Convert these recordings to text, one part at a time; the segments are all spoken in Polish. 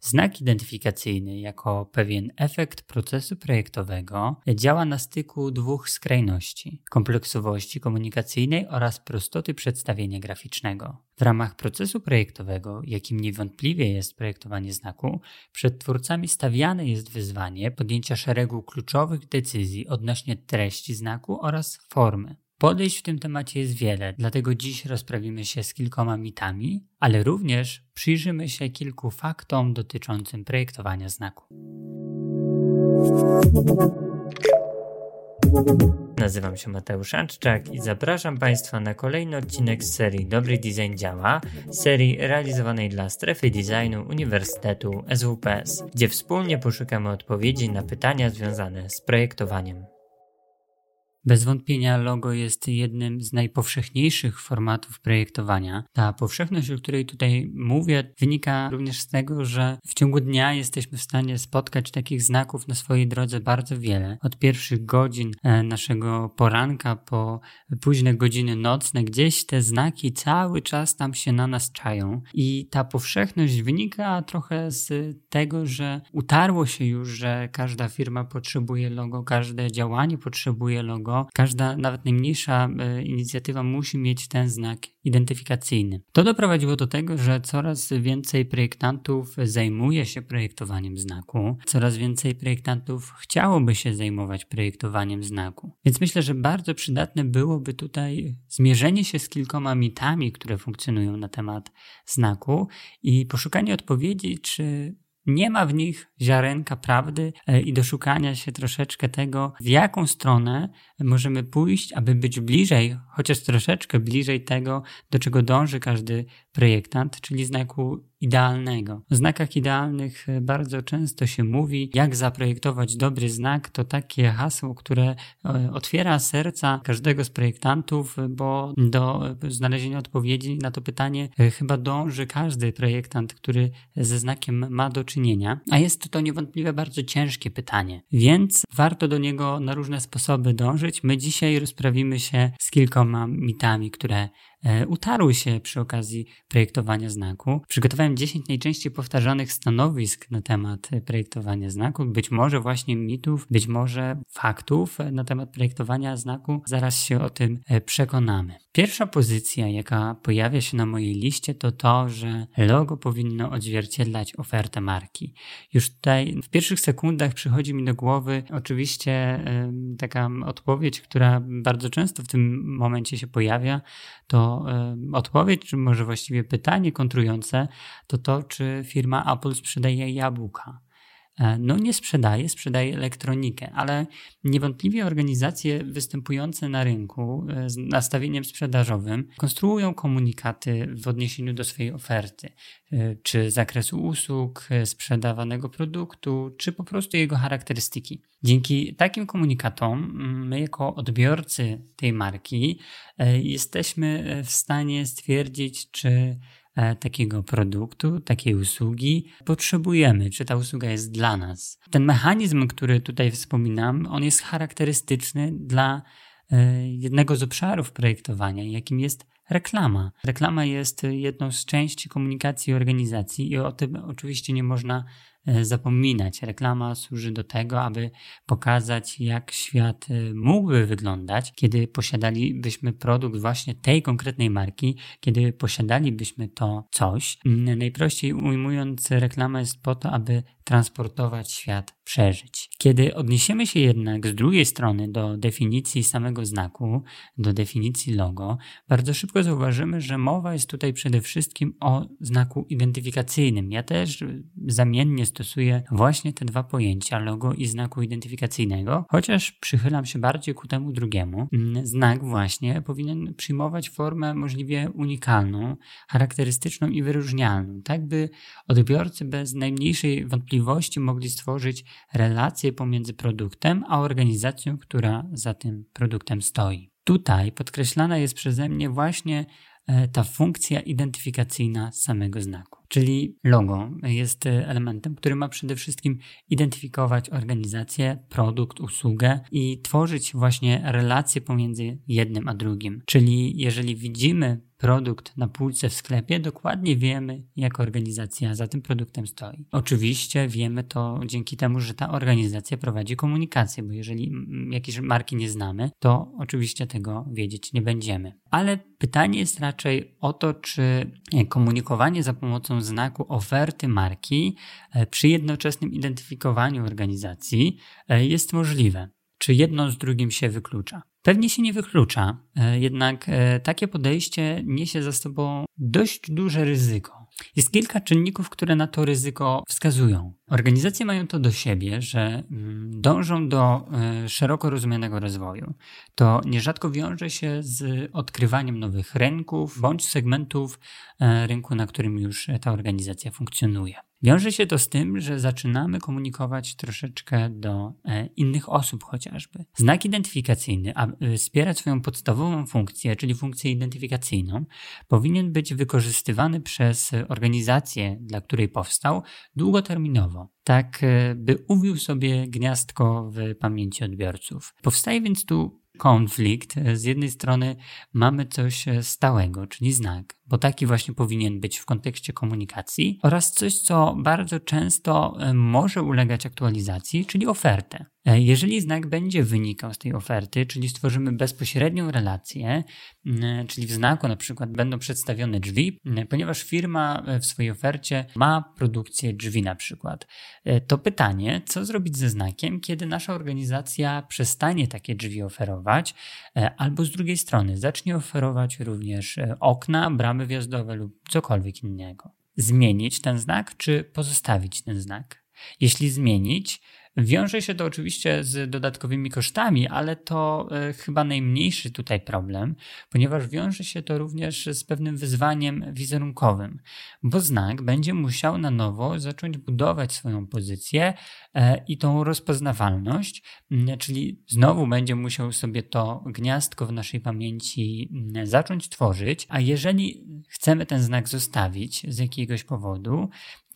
Znak identyfikacyjny jako pewien efekt procesu projektowego działa na styku dwóch skrajności kompleksowości komunikacyjnej oraz prostoty przedstawienia graficznego. W ramach procesu projektowego, jakim niewątpliwie jest projektowanie znaku, przed twórcami stawiane jest wyzwanie podjęcia szeregu kluczowych decyzji odnośnie treści znaku oraz formy. Podejść w tym temacie jest wiele, dlatego dziś rozprawimy się z kilkoma mitami, ale również przyjrzymy się kilku faktom dotyczącym projektowania znaku. Nazywam się Mateusz Anczczak i zapraszam Państwa na kolejny odcinek z serii Dobry Design Działa, serii realizowanej dla strefy designu Uniwersytetu SWPS, gdzie wspólnie poszukamy odpowiedzi na pytania związane z projektowaniem. Bez wątpienia logo jest jednym z najpowszechniejszych formatów projektowania. Ta powszechność, o której tutaj mówię, wynika również z tego, że w ciągu dnia jesteśmy w stanie spotkać takich znaków na swojej drodze bardzo wiele. Od pierwszych godzin e, naszego poranka po późne godziny nocne, gdzieś te znaki cały czas tam się na nas czają. I ta powszechność wynika trochę z tego, że utarło się już, że każda firma potrzebuje logo, każde działanie potrzebuje logo każda, nawet najmniejsza e, inicjatywa musi mieć ten znak identyfikacyjny. To doprowadziło do tego, że coraz więcej projektantów zajmuje się projektowaniem znaku, coraz więcej projektantów chciałoby się zajmować projektowaniem znaku. Więc myślę, że bardzo przydatne byłoby tutaj zmierzenie się z kilkoma mitami, które funkcjonują na temat znaku i poszukanie odpowiedzi, czy nie ma w nich ziarenka prawdy e, i doszukania się troszeczkę tego, w jaką stronę możemy pójść, aby być bliżej, chociaż troszeczkę bliżej tego, do czego dąży każdy projektant, czyli znaku idealnego. O znakach idealnych e, bardzo często się mówi, jak zaprojektować dobry znak, to takie hasło, które e, otwiera serca każdego z projektantów, bo do znalezienia odpowiedzi na to pytanie chyba dąży każdy projektant, który ze znakiem ma do czynienia, a jest to niewątpliwie bardzo ciężkie pytanie, więc warto do niego na różne sposoby dążyć. My dzisiaj rozprawimy się z kilkoma mitami, które E, utarły się przy okazji projektowania znaku. Przygotowałem 10 najczęściej powtarzanych stanowisk na temat projektowania znaku, być może właśnie mitów, być może faktów na temat projektowania znaku. Zaraz się o tym e, przekonamy. Pierwsza pozycja, jaka pojawia się na mojej liście, to to, że logo powinno odzwierciedlać ofertę marki. Już tutaj w pierwszych sekundach przychodzi mi do głowy oczywiście taka odpowiedź, która bardzo często w tym momencie się pojawia, to odpowiedź, czy może właściwie pytanie kontrujące, to to, czy firma Apple sprzedaje jabłka. E, no nie sprzedaje, sprzedaje elektronikę, ale niewątpliwie organizacje występujące na rynku e, z nastawieniem sprzedażowym konstruują komunikaty w odniesieniu do swojej oferty, e, czy zakresu usług, sprzedawanego produktu, czy po prostu jego charakterystyki. Dzięki takim komunikatom my jako odbiorcy tej marki jesteśmy w stanie stwierdzić, czy takiego produktu, takiej usługi potrzebujemy, czy ta usługa jest dla nas. Ten mechanizm, który tutaj wspominam, on jest charakterystyczny dla e, jednego z obszarów projektowania, jakim jest reklama. Reklama jest jedną z części komunikacji organizacji i o tym oczywiście nie można E, zapominać. Reklama służy do tego, aby pokazać, jak świat e, mógłby wyglądać, kiedy posiadalibyśmy produkt właśnie tej konkretnej marki, kiedy posiadalibyśmy to coś. Mm, najprościej ujmując, reklama jest po to, aby transportować świat przeżyć. Kiedy odniesiemy się jednak z drugiej strony do definicji samego znaku, do definicji logo, bardzo szybko zauważymy, że mowa jest tutaj przede wszystkim o znaku identyfikacyjnym. Ja też zamiennie stosuję właśnie te dwa pojęcia, logo i znaku identyfikacyjnego, chociaż przychylam się bardziej ku temu drugiemu. Znak właśnie powinien przyjmować formę możliwie unikalną, charakterystyczną i wyróżnialną, tak by odbiorcy bez najmniejszej wątpliwości mogli stworzyć relacje pomiędzy produktem a organizacją, która za tym produktem stoi. Tutaj podkreślana jest przeze mnie właśnie e, ta funkcja identyfikacyjna samego znaku. Czyli logo jest elementem, który ma przede wszystkim identyfikować organizację, produkt, usługę i tworzyć właśnie relacje pomiędzy jednym a drugim. Czyli jeżeli widzimy produkt na półce w sklepie, dokładnie wiemy, jak organizacja za tym produktem stoi. Oczywiście wiemy to dzięki temu, że ta organizacja prowadzi komunikację, bo jeżeli jakieś marki nie znamy, to oczywiście tego wiedzieć nie będziemy. Ale pytanie jest raczej o to, czy komunikowanie za pomocą znaku oferty marki e, przy jednoczesnym identyfikowaniu organizacji e, jest możliwe. Czy jedno z drugim się wyklucza? Pewnie się nie wyklucza, e, jednak e, takie podejście niesie za sobą dość duże ryzyko. Jest kilka czynników, które na to ryzyko wskazują. Organizacje mają to do siebie, że mm, dążą do e, szeroko rozumianego rozwoju. To nierzadko wiąże się z odkrywaniem nowych rynków bądź segmentów rynku, na którym już ta organizacja funkcjonuje. Wiąże się to z tym, że zaczynamy komunikować troszeczkę do e, innych osób chociażby. Znak identyfikacyjny, aby wspierać swoją podstawową funkcję, czyli funkcję identyfikacyjną, powinien być wykorzystywany przez organizację, dla której powstał, długoterminowo, tak e, by uwił sobie gniazdko w pamięci odbiorców. Powstaje więc tu konflikt. Z jednej strony mamy coś stałego, czyli znak, bo taki właśnie powinien być w kontekście komunikacji, oraz coś, co bardzo często e, może ulegać aktualizacji, czyli ofertę. E, jeżeli znak będzie wynikał z tej oferty, czyli stworzymy bezpośrednią relację, czyli w znaku na przykład będą przedstawione drzwi, ponieważ firma e, w swojej ofercie ma produkcję drzwi na przykład, to pytanie, co zrobić ze znakiem, kiedy nasza organizacja przestanie takie drzwi oferować, albo z drugiej strony zacznie oferować również okna, bramy bramy wjazdowe lub cokolwiek innego. Zmienić ten znak, czy pozostawić ten znak? Jeśli zmienić, Wiąże się to oczywiście z dodatkowymi kosztami, ale to e, chyba najmniejszy tutaj problem, ponieważ wiąże się to również z pewnym wyzwaniem wizerunkowym, bo znak będzie musiał na nowo zacząć budować swoją pozycję e, i tą rozpoznawalność, czyli znowu będzie musiał sobie to gniazdko w naszej pamięci zacząć tworzyć, a jeżeli chcemy ten znak zostawić z jakiegoś powodu,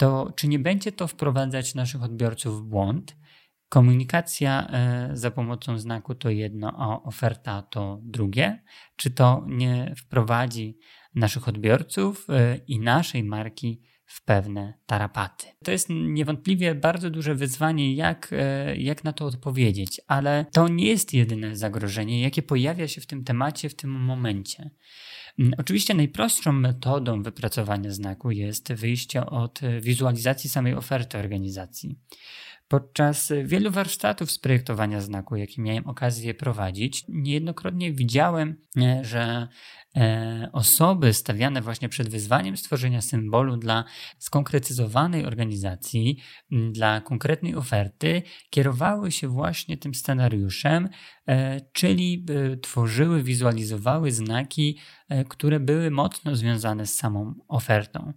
to czy nie będzie to wprowadzać naszych odbiorców w błąd? Komunikacja e, za pomocą znaku to jedno, a oferta to drugie. Czy to nie wprowadzi naszych odbiorców e, i naszej marki w pewne tarapaty? To jest niewątpliwie bardzo duże wyzwanie, jak, e, jak na to odpowiedzieć, ale to nie jest jedyne zagrożenie, jakie pojawia się w tym temacie w tym momencie. Mm, oczywiście najprostszą metodą wypracowania znaku jest wyjście od wizualizacji samej oferty organizacji. Podczas wielu warsztatów z projektowania znaku, jakie miałem okazję prowadzić, niejednokrotnie widziałem, e, że e, osoby stawiane właśnie przed wyzwaniem stworzenia symbolu dla skonkretyzowanej organizacji, dla konkretnej oferty, kierowały się właśnie tym scenariuszem, e, czyli tworzyły, wizualizowały znaki E, które były mocno związane z samą ofertą.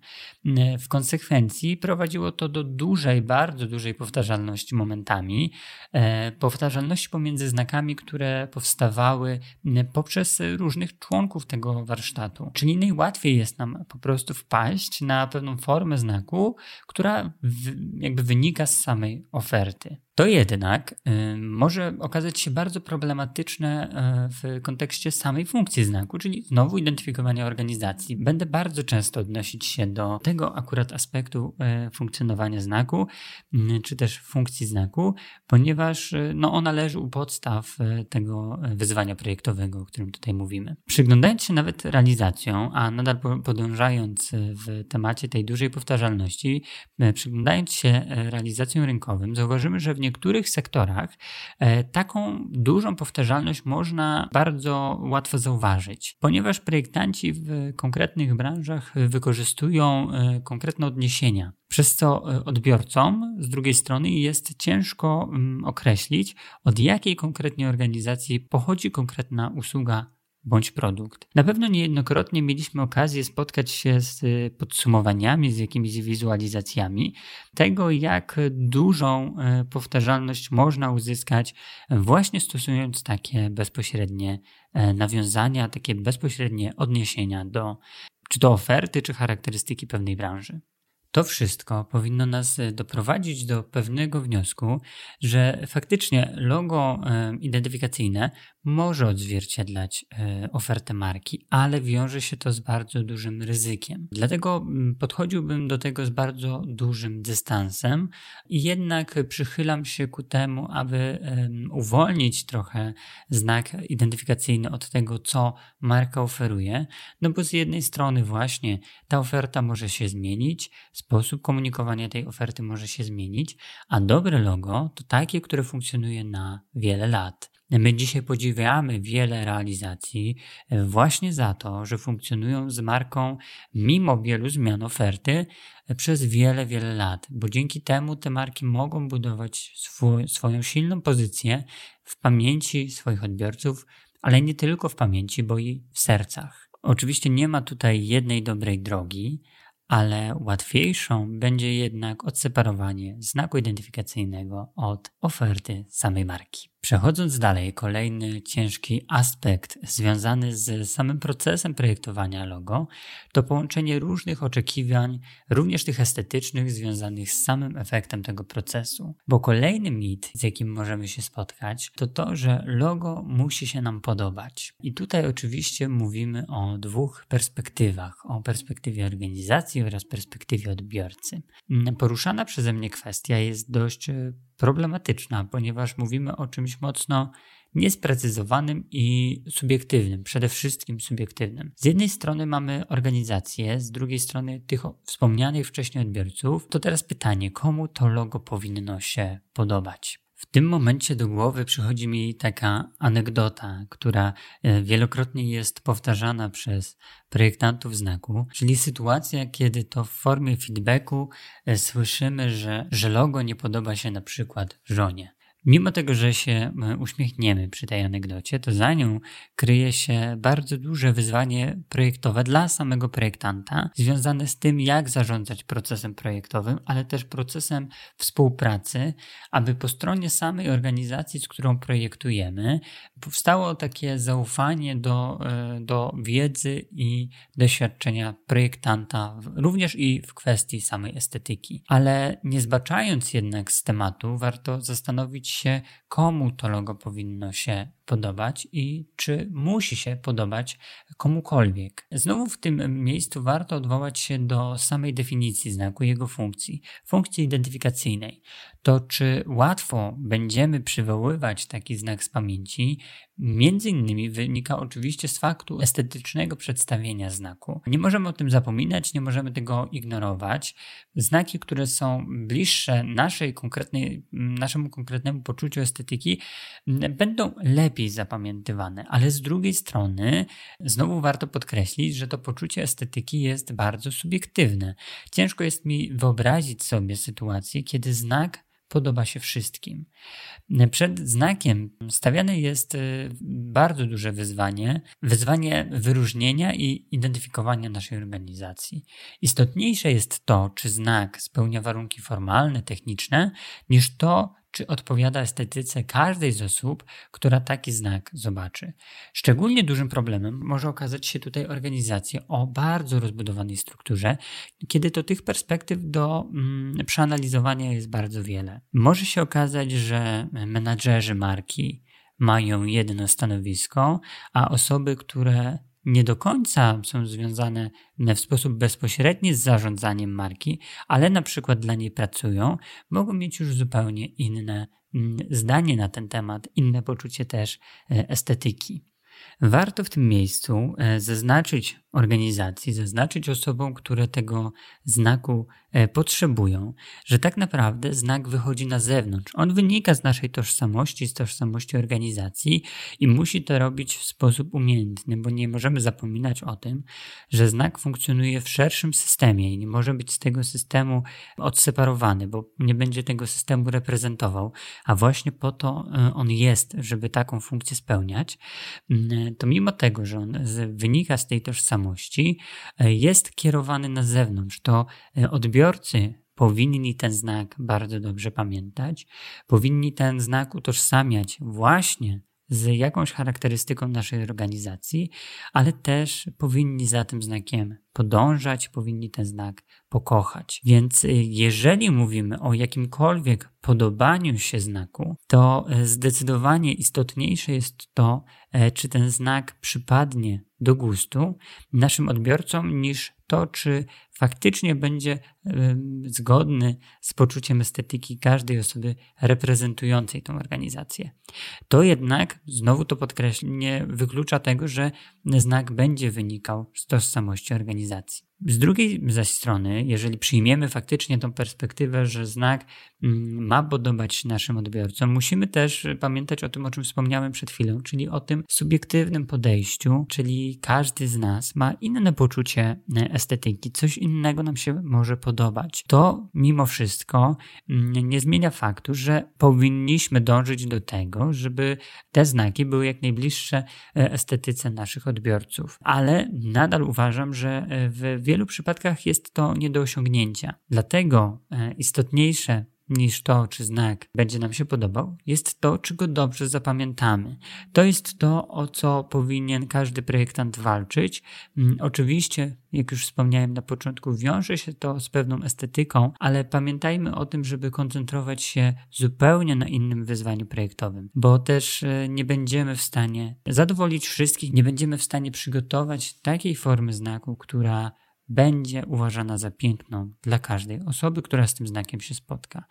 E, w konsekwencji prowadziło to do dużej, bardzo dużej powtarzalności momentami, e, powtarzalności pomiędzy znakami, które powstawały poprzez różnych członków tego warsztatu. Czyli najłatwiej jest nam po prostu wpaść na pewną formę znaku, która jakby wynika z samej oferty. To jednak może okazać się bardzo problematyczne y, w kontekście samej funkcji znaku, czyli znowu identyfikowania organizacji. Będę bardzo często odnosić się do tego akurat aspektu y, funkcjonowania znaku, czy też funkcji znaku, ponieważ no, ona leży u podstaw tego wyzwania projektowego, o którym tutaj mówimy. Przyglądając się nawet realizacją, a nadal podążając w temacie tej dużej powtarzalności, przyglądając się realizacją rynkowym, zauważymy, że w niektórych sektorach e, taką dużą powtarzalność można bardzo łatwo zauważyć, ponieważ projektanci w konkretnych branżach wykorzystują e, konkretne odniesienia. Przez co e, odbiorcom z drugiej strony jest ciężko mm, określić, od jakiej konkretnie organizacji pochodzi konkretna usługa bądź produkt. Na pewno niejednokrotnie mieliśmy okazję spotkać się z y, podsumowaniami, z jakimiś wizualizacjami tego, jak dużą y, powtarzalność można uzyskać właśnie stosując takie bezpośrednie e, nawiązania, takie bezpośrednie odniesienia do czy to oferty, czy charakterystyki pewnej branży. To wszystko powinno nas doprowadzić do pewnego wniosku, że faktycznie logo identyfikacyjne może odzwierciedlać e, ofertę marki, ale wiąże się to z bardzo dużym ryzykiem. Dlatego mm, podchodziłbym do tego z bardzo dużym dystansem i jednak przychylam się ku temu, aby uwolnić trochę znak identyfikacyjny od tego, co marka oferuje, no bo z jednej strony właśnie ta oferta może się zmienić, sposób komunikowania tej oferty może się zmienić, a dobre logo to takie, które funkcjonuje na wiele lat. My dzisiaj podziwiamy wiele realizacji e, właśnie za to, że funkcjonują z marką mimo wielu zmian oferty e, przez wiele, wiele lat, bo dzięki temu te marki mogą budować swój, swoją silną pozycję w pamięci swoich odbiorców, ale nie tylko w pamięci, bo i w sercach. Oczywiście nie ma tutaj jednej dobrej drogi, ale łatwiejszą będzie jednak odseparowanie znaku identyfikacyjnego od oferty samej marki. Przechodząc dalej, kolejny ciężki aspekt związany z samym procesem projektowania logo to połączenie różnych oczekiwań, również tych estetycznych, związanych z samym efektem tego procesu. Bo kolejny mit, z jakim możemy się spotkać, to to, że logo musi się nam podobać. I tutaj oczywiście mówimy o dwóch perspektywach: o perspektywie organizacji oraz perspektywie odbiorcy. Poruszana przeze mnie kwestia jest dość problematyczna, ponieważ mówimy o czymś mocno niesprecyzowanym i subiektywnym, przede wszystkim subiektywnym. Z jednej strony mamy organizację, z drugiej strony tych wspomnianych wcześniej odbiorców. To teraz pytanie, komu to logo powinno się podobać? W tym momencie do głowy przychodzi mi taka anegdota, która e, wielokrotnie jest powtarzana przez projektantów znaku, czyli sytuacja, kiedy to w formie feedbacku e, słyszymy, że, że logo nie podoba się na przykład żonie. Mimo tego, że się uśmiechniemy przy tej anegdocie, to za nią kryje się bardzo duże wyzwanie projektowe dla samego projektanta, związane z tym, jak zarządzać procesem projektowym, ale też procesem współpracy, aby po stronie samej organizacji, z którą projektujemy, powstało takie zaufanie do, e, do wiedzy i doświadczenia projektanta, również i w kwestii samej estetyki. Ale nie zbaczając jednak z tematu, warto zastanowić się, komu to logo powinno się podobać i czy musi się podobać komukolwiek. Znowu w tym miejscu warto odwołać się do samej definicji znaku jego funkcji, funkcji identyfikacyjnej. To czy łatwo będziemy przywoływać taki znak z pamięci, między innymi wynika oczywiście z faktu estetycznego przedstawienia znaku. Nie możemy o tym zapominać, nie możemy tego ignorować. Znaki, które są bliższe naszej konkretnej, naszemu konkretnemu poczuciu estetyki, będą lepiej lepiej zapamiętywane, ale z drugiej strony znowu warto podkreślić, że to poczucie estetyki jest bardzo subiektywne. Ciężko jest mi wyobrazić sobie sytuację, kiedy znak podoba się wszystkim. Przed znakiem stawiane jest y, bardzo duże wyzwanie, wyzwanie wyróżnienia i identyfikowania naszej organizacji. Istotniejsze jest to, czy znak spełnia warunki formalne, techniczne, niż to, czy odpowiada estetyce każdej z osób, która taki znak zobaczy. Szczególnie dużym problemem może okazać się tutaj organizacja o bardzo rozbudowanej strukturze, kiedy to tych perspektyw do mm, przeanalizowania jest bardzo wiele. Może się okazać, że menadżerzy marki mają jedno stanowisko, a osoby, które nie do końca są związane w sposób bezpośredni z zarządzaniem marki, ale na przykład dla niej pracują, mogą mieć już zupełnie inne mm, zdanie na ten temat, inne poczucie też e, estetyki. Warto w tym miejscu e, zaznaczyć organizacji, zaznaczyć osobom, które tego znaku e, potrzebują, że tak naprawdę znak wychodzi na zewnątrz. On wynika z naszej tożsamości, z tożsamości organizacji i musi to robić w sposób umiejętny, bo nie możemy zapominać o tym, że znak funkcjonuje w szerszym systemie i nie może być z tego systemu odseparowany, bo nie będzie tego systemu reprezentował, a właśnie po to e, on jest, żeby taką funkcję spełniać. To mimo tego, że on wynika z tej tożsamości, tożsamości e, jest kierowany na zewnątrz. To e, odbiorcy powinni ten znak bardzo dobrze pamiętać, powinni ten znak utożsamiać właśnie z jakąś charakterystyką naszej organizacji, ale też powinni za tym znakiem podążać, powinni ten znak pokochać. Więc y, jeżeli mówimy o jakimkolwiek podobaniu się znaku, to e, zdecydowanie istotniejsze jest to, e, czy ten znak przypadnie do gustu naszym odbiorcom, niż to, czy faktycznie będzie zgodny z poczuciem estetyki każdej osoby reprezentującej tą organizację. To jednak, znowu to podkreślenie, wyklucza tego, że znak będzie wynikał z tożsamości organizacji cywilizacji. Z drugiej zaś strony, jeżeli przyjmiemy faktycznie tą perspektywę, że znak mm, ma podobać się naszym odbiorcom, musimy też pamiętać o tym, o czym wspomniałem przed chwilą, czyli o tym subiektywnym podejściu, czyli każdy z nas ma inne poczucie e, estetyki, coś innego nam się może podobać. To mimo wszystko mm, nie zmienia faktu, że powinniśmy dążyć do tego, żeby te znaki były jak najbliższe e, estetyce naszych odbiorców. Ale nadal uważam, że e, w wielu przypadkach jest to nie do osiągnięcia. Dlatego e, istotniejsze niż to, czy znak będzie nam się podobał, jest to, czy go dobrze zapamiętamy. To jest to, o co powinien każdy projektant walczyć. Mm, oczywiście, jak już wspomniałem na początku, wiąże się to z pewną estetyką, ale pamiętajmy o tym, żeby koncentrować się zupełnie na innym wyzwaniu projektowym, bo też e, nie będziemy w stanie zadowolić wszystkich, nie będziemy w stanie przygotować takiej formy znaku, która będzie uważana za piękną dla każdej osoby, która z tym znakiem się spotka.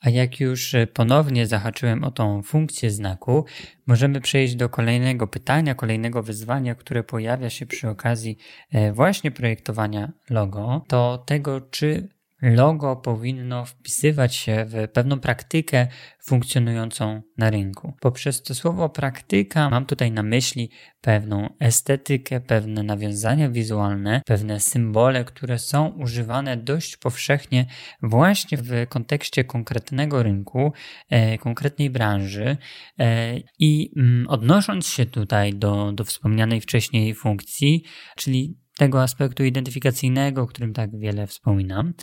A jak już ponownie zahaczyłem o tą funkcję znaku, możemy przejść do kolejnego pytania, kolejnego wyzwania, które pojawia się przy okazji e, właśnie projektowania logo, to tego, czy logo powinno wpisywać się w pewną praktykę funkcjonującą na rynku. Poprzez to słowo praktyka mam tutaj na myśli pewną estetykę, pewne nawiązania wizualne, pewne symbole, które są używane dość powszechnie właśnie w kontekście konkretnego rynku, e, konkretnej branży e, i mm, odnosząc się tutaj do, do wspomnianej wcześniej funkcji, czyli tego aspektu identyfikacyjnego, o którym tak wiele wspominam.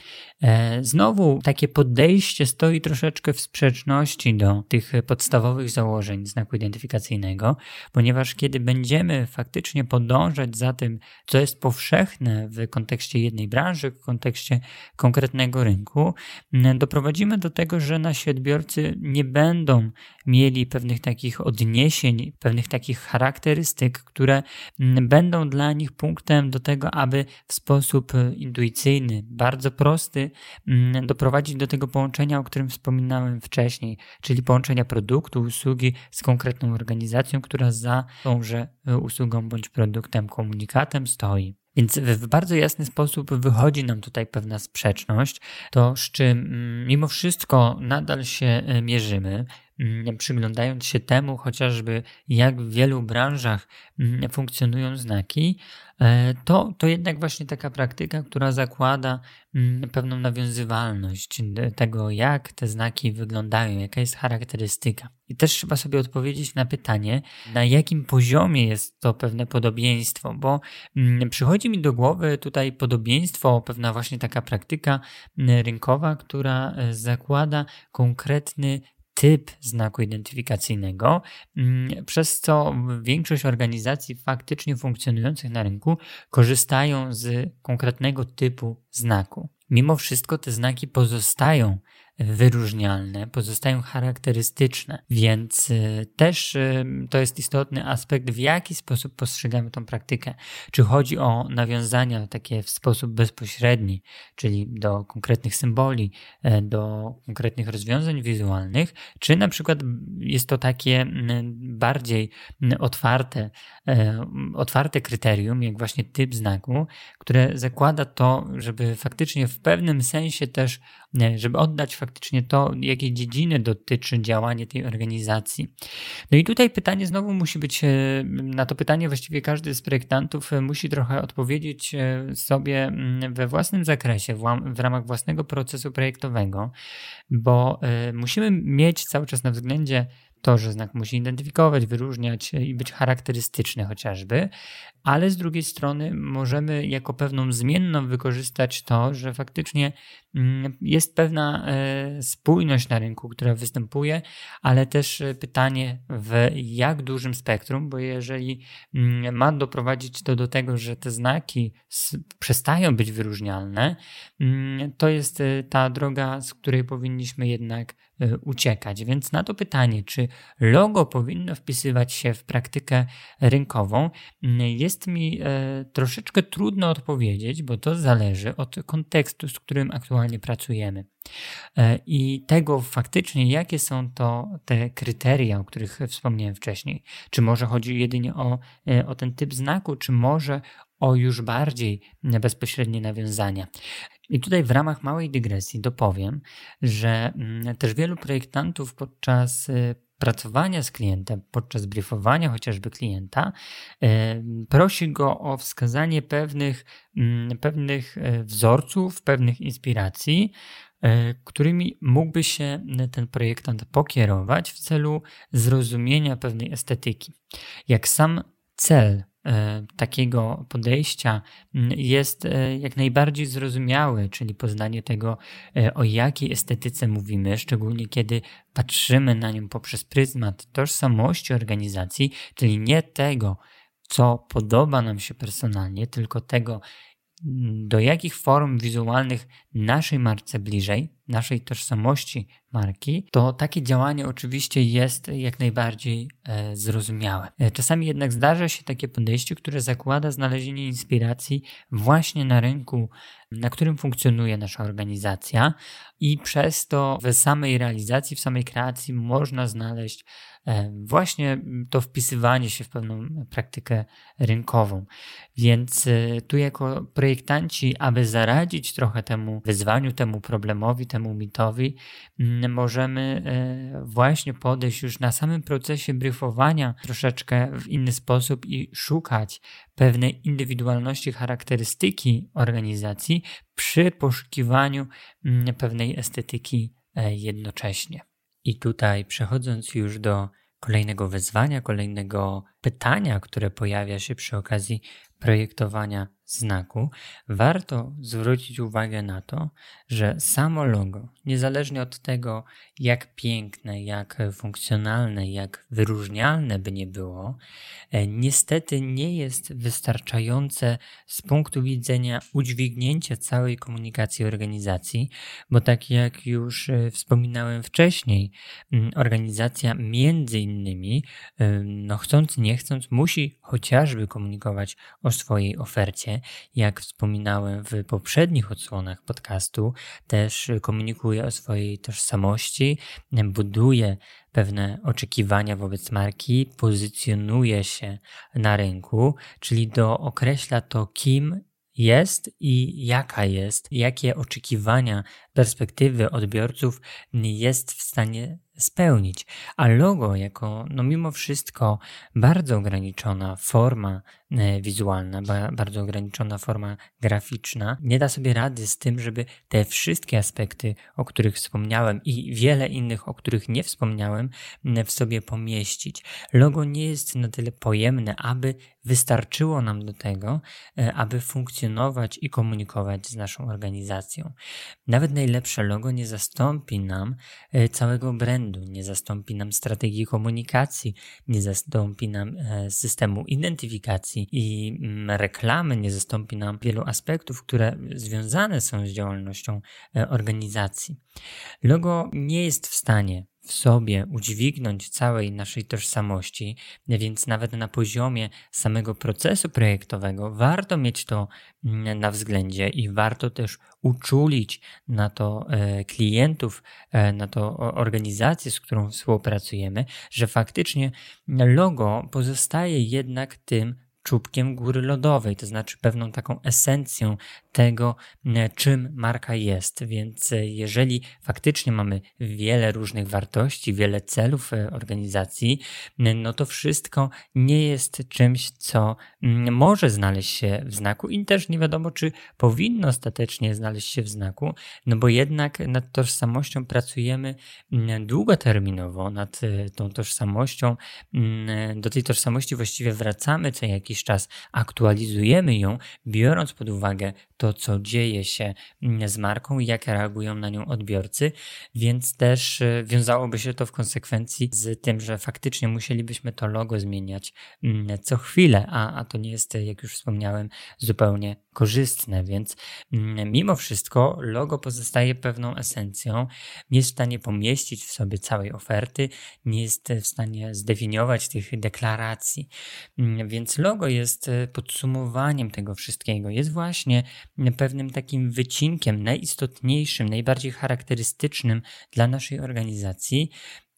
E, znowu takie podejście stoi troszeczkę w sprzeczności do tych podstawowych założeń znaku identyfikacyjnego, ponieważ kiedy będziemy faktycznie podążać za tym, co jest powszechne w kontekście jednej branży, w kontekście konkretnego rynku, doprowadzimy do tego, że nasi odbiorcy nie będą mieli pewnych takich odniesień, pewnych takich charakterystyk, które będą dla nich punktem do tego, aby w sposób e, intuicyjny, bardzo prosty, mm, doprowadzić do tego połączenia, o którym wspominałem wcześniej, czyli połączenia produktu, usługi z konkretną organizacją, która za tąże e, usługą bądź produktem, komunikatem stoi. Więc w bardzo jasny sposób wychodzi nam tutaj pewna sprzeczność, to z czym mm, mimo wszystko nadal się e, mierzymy. Mm, przyglądając się temu chociażby, jak w wielu branżach mm, funkcjonują znaki, e, to, to jednak właśnie taka praktyka, która zakłada mm, pewną nawiązywalność tego, jak te znaki wyglądają, jaka jest charakterystyka. I też trzeba sobie odpowiedzieć na pytanie, na jakim poziomie jest to pewne podobieństwo, bo przychodzi mi do głowy tutaj podobieństwo, pewna właśnie taka praktyka rynkowa, która e, zakłada konkretny typ znaku identyfikacyjnego, mm, przez co większość organizacji faktycznie funkcjonujących na rynku korzystają z konkretnego typu znaku. Mimo wszystko te znaki pozostają wyróżnialne, pozostają charakterystyczne, więc y, też y, to jest istotny aspekt, w jaki sposób postrzegamy tą praktykę. Czy chodzi o nawiązania takie w sposób bezpośredni, czyli do konkretnych symboli, e, do konkretnych rozwiązań wizualnych, czy na przykład jest to takie bardziej otwarte, e, otwarte kryterium, jak właśnie typ znaku, które zakłada to, żeby faktycznie w pewnym sensie też, żeby oddać faktycznie to, jakiej dziedziny dotyczy działanie tej organizacji. No i tutaj pytanie znowu musi być, e, na to pytanie właściwie każdy z projektantów e, musi trochę odpowiedzieć e, sobie mm, we własnym zakresie, w ramach własnego procesu projektowego, bo musimy mieć cały czas na względzie to, że znak musi identyfikować, wyróżniać i być charakterystyczny chociażby, ale z drugiej strony możemy jako pewną zmienną wykorzystać to, że faktycznie jest pewna e, spójność na rynku, która występuje, ale też pytanie w jak dużym spektrum, bo jeżeli mm, ma doprowadzić to do tego, że te znaki przestają być wyróżnialne, mm, to jest ta droga, z której powinniśmy jednak E, uciekać. Więc na to pytanie, czy logo powinno wpisywać się w praktykę rynkową, jest mi e, troszeczkę trudno odpowiedzieć, bo to zależy od kontekstu, z którym aktualnie pracujemy. E, I tego faktycznie, jakie są to te kryteria, o których wspomniałem wcześniej. Czy może chodzi jedynie o, o ten typ znaku, czy może o już bardziej bezpośrednie nawiązania. I tutaj w ramach małej dygresji dopowiem, że mm, też wielu projektantów podczas y, pracowania z klientem, podczas briefowania chociażby klienta, y, prosi go o wskazanie pewnych, mm, pewnych y, wzorców, pewnych inspiracji, którymi mógłby się ten projektant pokierować w celu zrozumienia pewnej estetyki. Jak sam cel E, takiego podejścia mm, jest e, jak najbardziej zrozumiałe, czyli poznanie tego, e, o jakiej estetyce mówimy, szczególnie kiedy patrzymy na nią poprzez pryzmat tożsamości organizacji, czyli nie tego, co podoba nam się personalnie, tylko tego, mm, do jakich form wizualnych naszej marce bliżej, naszej tożsamości marki, to takie działanie oczywiście jest jak najbardziej e, zrozumiałe. E, czasami jednak zdarza się takie podejście, które zakłada znalezienie inspiracji właśnie na rynku, na którym funkcjonuje nasza organizacja, i przez to w samej realizacji, w samej kreacji można znaleźć e, właśnie to wpisywanie się w pewną praktykę rynkową. Więc tu, jako projektanci, aby zaradzić trochę temu wyzwaniu, temu problemowi, temu mitowi, mm, możemy e, właśnie podejść już na samym procesie briefowania troszeczkę w inny sposób i szukać pewnej indywidualności, charakterystyki organizacji przy poszukiwaniu mm, pewnej estetyki e, jednocześnie. I tutaj przechodząc już do kolejnego wyzwania, kolejnego pytania, które pojawia się przy okazji projektowania znaku, warto zwrócić uwagę na to, że samo logo, niezależnie od tego, jak piękne, jak funkcjonalne, jak wyróżnialne by nie było, e, niestety nie jest wystarczające z punktu widzenia udźwignięcia całej komunikacji organizacji, bo tak jak już e, wspominałem wcześniej, organizacja między innymi, e, no chcąc nie chcąc, musi chociażby komunikować o swojej ofercie, jak wspominałem w poprzednich odsłonach podcastu, też komunikuje o swojej tożsamości, buduje pewne oczekiwania wobec marki, pozycjonuje się na rynku, czyli dookreśla to, kim jest i jaka jest, jakie oczekiwania, perspektywy odbiorców jest w stanie spełnić. A logo, jako no mimo wszystko bardzo ograniczona forma e, wizualna, bardzo ograniczona forma graficzna, nie da sobie rady z tym, żeby te wszystkie aspekty, o których wspomniałem i wiele innych, o których nie wspomniałem, w sobie pomieścić. Logo nie jest na tyle pojemne, aby wystarczyło nam do tego, e, aby funkcjonować i komunikować z naszą organizacją. Nawet najlepsze logo nie zastąpi nam e, całego brandu, nie zastąpi nam strategii komunikacji, nie zastąpi nam e, systemu identyfikacji i mm, reklamy, nie zastąpi nam wielu aspektów, które związane są z działalnością organizacji. Logo nie jest w stanie w sobie udźwignąć całej naszej tożsamości, więc nawet na poziomie samego procesu projektowego warto mieć to mm, na względzie i warto też uczulić na to e, klientów, e, na to organizację, z którą współpracujemy, że faktycznie logo pozostaje jednak tym, czubkiem góry lodowej, to znaczy pewną taką esencją tego, e, czym marka jest. Więc e, jeżeli faktycznie mamy wiele różnych wartości, wiele celów e, organizacji, no to wszystko nie jest czymś, co może znaleźć się w znaku i też nie wiadomo, czy powinno ostatecznie znaleźć się w znaku, no bo jednak nad tożsamością pracujemy długoterminowo, nad tą tożsamością, do tej tożsamości właściwie wracamy co jakiś jakiś czas aktualizujemy ją, biorąc pod uwagę to, co dzieje się mm, z marką jak reagują na nią odbiorcy, więc też y, wiązałoby się to w konsekwencji z tym, że faktycznie musielibyśmy to logo zmieniać mm, co chwilę, a, a to nie jest, jak już wspomniałem, zupełnie korzystne, więc mm, mimo wszystko logo pozostaje pewną esencją, nie jest w stanie pomieścić w sobie całej oferty, nie jest w stanie zdefiniować tych deklaracji, więc logo jest y, podsumowaniem tego wszystkiego, jest właśnie pewnym takim wycinkiem najistotniejszym, najbardziej charakterystycznym dla naszej organizacji,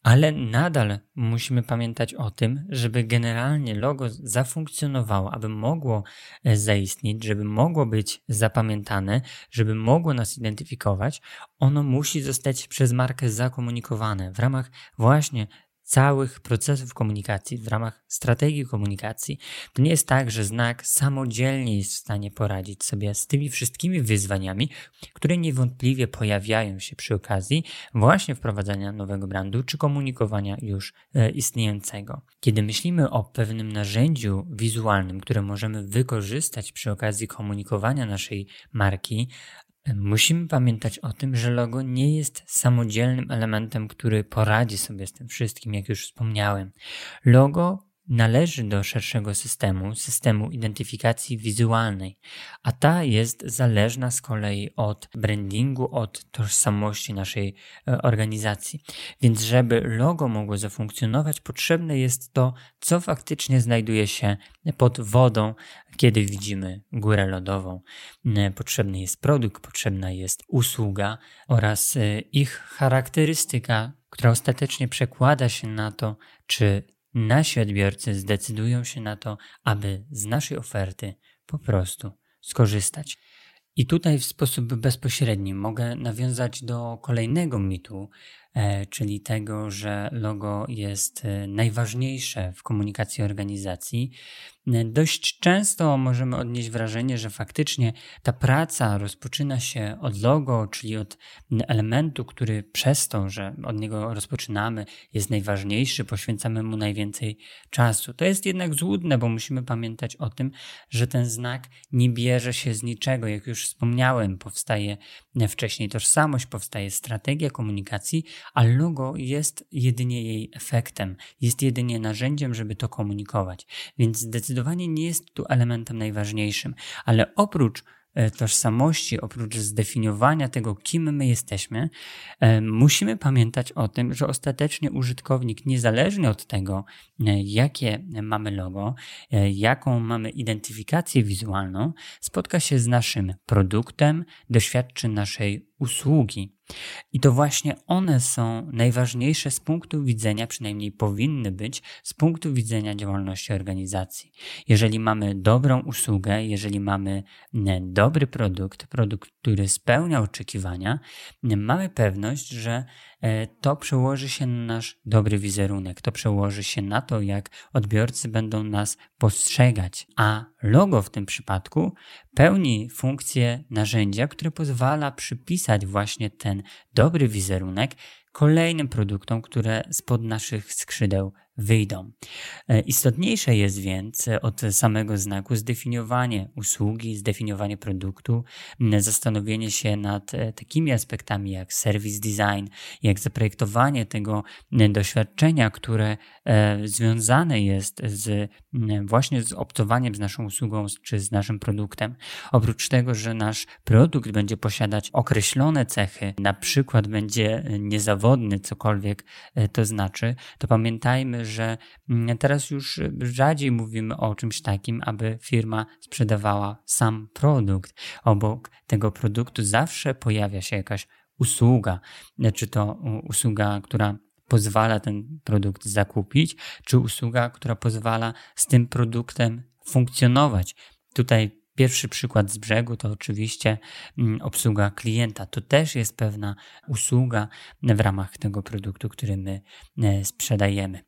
ale nadal musimy pamiętać o tym, żeby generalnie logo zafunkcjonowało, aby mogło e, zaistnieć, żeby mogło być zapamiętane, żeby mogło nas identyfikować, ono musi zostać przez markę zakomunikowane w ramach właśnie całych procesów komunikacji, w ramach strategii komunikacji. To nie jest tak, że znak samodzielnie jest w stanie poradzić sobie z tymi wszystkimi wyzwaniami, które niewątpliwie pojawiają się przy okazji właśnie wprowadzania nowego brandu czy komunikowania już e, istniejącego. Kiedy myślimy o pewnym narzędziu wizualnym, które możemy wykorzystać przy okazji komunikowania naszej marki, Musimy pamiętać o tym, że logo nie jest samodzielnym elementem, który poradzi sobie z tym wszystkim, jak już wspomniałem. Logo należy do szerszego systemu, systemu identyfikacji wizualnej, a ta jest zależna z kolei od brandingu, od tożsamości naszej e, organizacji. Więc żeby logo mogło zafunkcjonować, potrzebne jest to, co faktycznie znajduje się pod wodą, kiedy widzimy górę lodową. E, potrzebny jest produkt, potrzebna jest usługa oraz e, ich charakterystyka, która ostatecznie przekłada się na to, czy nasi odbiorcy zdecydują się na to, aby z naszej oferty po prostu skorzystać. I tutaj w sposób bezpośredni mogę nawiązać do kolejnego mitu, czyli tego, że logo jest e, najważniejsze w komunikacji organizacji. E, dość często możemy odnieść wrażenie, że faktycznie ta praca rozpoczyna się od logo, czyli od elementu, który przez to, że od niego rozpoczynamy, jest najważniejszy, poświęcamy mu najwięcej czasu. To jest jednak złudne, bo musimy pamiętać o tym, że ten znak nie bierze się z niczego. Jak już wspomniałem, powstaje wcześniej tożsamość, powstaje strategia komunikacji, a logo jest jedynie jej efektem, jest jedynie narzędziem, żeby to komunikować. Więc zdecydowanie nie jest tu elementem najważniejszym, ale oprócz e, tożsamości, oprócz zdefiniowania tego, kim my jesteśmy, e, musimy pamiętać o tym, że ostatecznie użytkownik, niezależnie od tego, e, jakie mamy logo, jaką mamy identyfikację wizualną, spotka się z naszym produktem, doświadczy naszej usługi. I to właśnie one są najważniejsze z punktu widzenia, przynajmniej powinny być, z punktu widzenia działalności organizacji. Jeżeli mamy dobrą usługę, jeżeli mamy dobry produkt, produkt, który spełnia oczekiwania, mamy pewność, że to przełoży się na nasz dobry wizerunek, to przełoży się na to, jak odbiorcy będą nas postrzegać. A logo w tym przypadku pełni funkcję narzędzia, które pozwala przypisać właśnie ten dobry wizerunek kolejnym produktom, które spod naszych skrzydeł wyjdą. E, istotniejsze jest więc od samego znaku zdefiniowanie usługi, zdefiniowanie produktu, zastanowienie się nad e, takimi aspektami jak service design, jak zaprojektowanie tego doświadczenia, które e, związane jest z właśnie z obcowaniem z naszą usługą czy z naszym produktem. Oprócz tego, że nasz produkt będzie posiadać określone cechy, na przykład będzie niezawodny, cokolwiek to znaczy, to pamiętajmy, że mm, teraz już rzadziej mówimy o czymś takim, aby firma sprzedawała sam produkt. Obok tego produktu zawsze pojawia się jakaś usługa, czy to usługa, która pozwala ten produkt zakupić, czy usługa, która pozwala z tym produktem funkcjonować. Tutaj Pierwszy przykład z brzegu to oczywiście mm, obsługa klienta. To też jest pewna usługa w ramach tego produktu, który my e, sprzedajemy.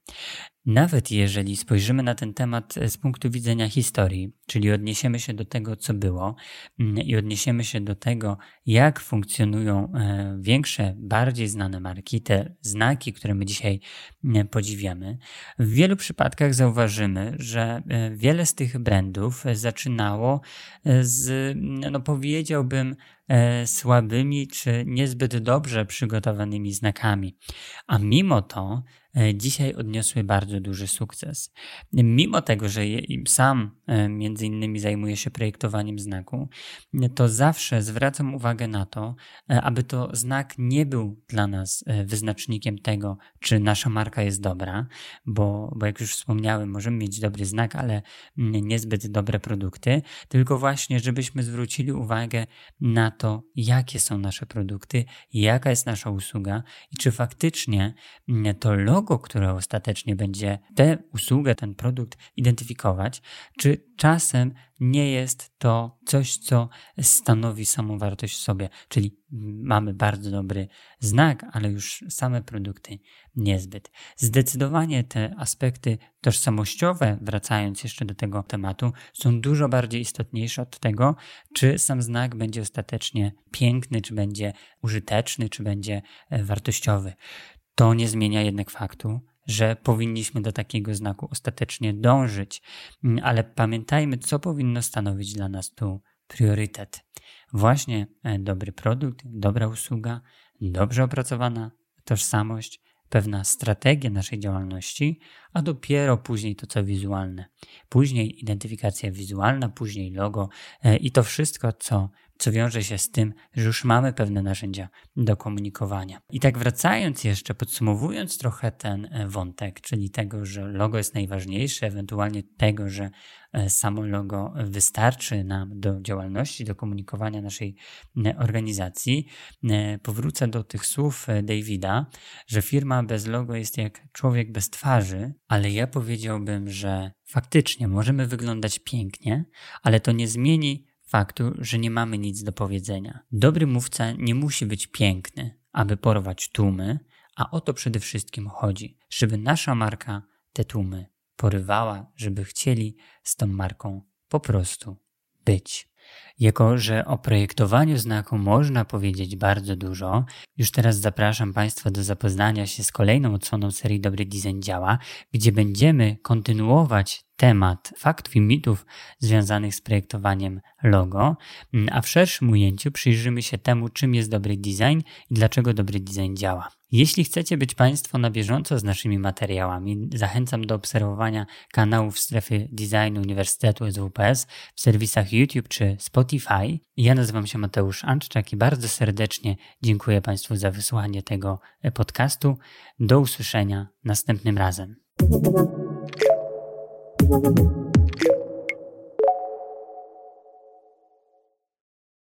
Nawet jeżeli spojrzymy na ten temat z punktu widzenia historii, czyli odniesiemy się do tego, co było mm, i odniesiemy się do tego, jak funkcjonują e, większe, bardziej znane marki, te znaki, które my dzisiaj podziwiamy, w wielu przypadkach zauważymy, że e, wiele z tych brandów zaczynało e, z, no powiedziałbym, słabymi czy niezbyt dobrze przygotowanymi znakami. A mimo to E, dzisiaj odniosły bardzo duży sukces. Mimo tego, że sam e, między innymi zajmuję się projektowaniem znaku, to zawsze zwracam uwagę na to, e, aby to znak nie był dla nas wyznacznikiem tego, czy nasza marka jest dobra, bo, bo jak już wspomniałem, możemy mieć dobry znak, ale niezbyt dobre produkty, tylko właśnie, żebyśmy zwrócili uwagę na to, jakie są nasze produkty, jaka jest nasza usługa i czy faktycznie to logo, logo, które ostatecznie będzie tę usługę, ten produkt identyfikować, czy czasem nie jest to coś, co stanowi samą wartość w sobie, czyli mamy bardzo dobry znak, ale już same produkty niezbyt. Zdecydowanie te aspekty tożsamościowe, wracając jeszcze do tego tematu, są dużo bardziej istotniejsze od tego, czy sam znak będzie ostatecznie piękny, czy będzie użyteczny, czy będzie e, wartościowy. To nie zmienia jednak faktu, że powinniśmy do takiego znaku ostatecznie dążyć, mm, ale pamiętajmy, co powinno stanowić dla nas tu priorytet. Właśnie e, dobry produkt, dobra usługa, dobrze opracowana tożsamość, pewna strategia naszej działalności, a dopiero później to, co wizualne. Później identyfikacja wizualna, później logo e, i to wszystko, co co wiąże się z tym, że już mamy pewne narzędzia do komunikowania. I tak wracając jeszcze, podsumowując trochę ten e, wątek, czyli tego, że logo jest najważniejsze, ewentualnie tego, że e, samo logo wystarczy nam do działalności, do komunikowania naszej organizacji, powrócę do tych słów Davida, że firma bez logo jest jak człowiek bez twarzy, ale ja powiedziałbym, że faktycznie możemy wyglądać pięknie, ale to nie zmieni faktu, że nie mamy nic do powiedzenia. Dobry mówca nie musi być piękny, aby porwać tłumy, a o to przede wszystkim chodzi, żeby nasza marka te tłumy porywała, żeby chcieli z tą marką po prostu być. Jako, że o projektowaniu znaku można powiedzieć bardzo dużo, już teraz zapraszam Państwa do zapoznania się z kolejną odsłoną serii Dobry Design Działa, gdzie będziemy kontynuować temat faktów i mitów związanych z projektowaniem logo, a w szerszym ujęciu przyjrzymy się temu, czym jest dobry design i dlaczego dobry design działa. Jeśli chcecie być Państwo na bieżąco z naszymi materiałami, zachęcam do obserwowania kanałów strefy designu Uniwersytetu SWPS w serwisach YouTube czy Spotify. Ja nazywam się Mateusz Anczczak i bardzo serdecznie dziękuję Państwu za wysłuchanie tego podcastu. Do usłyszenia następnym razem. Thank you.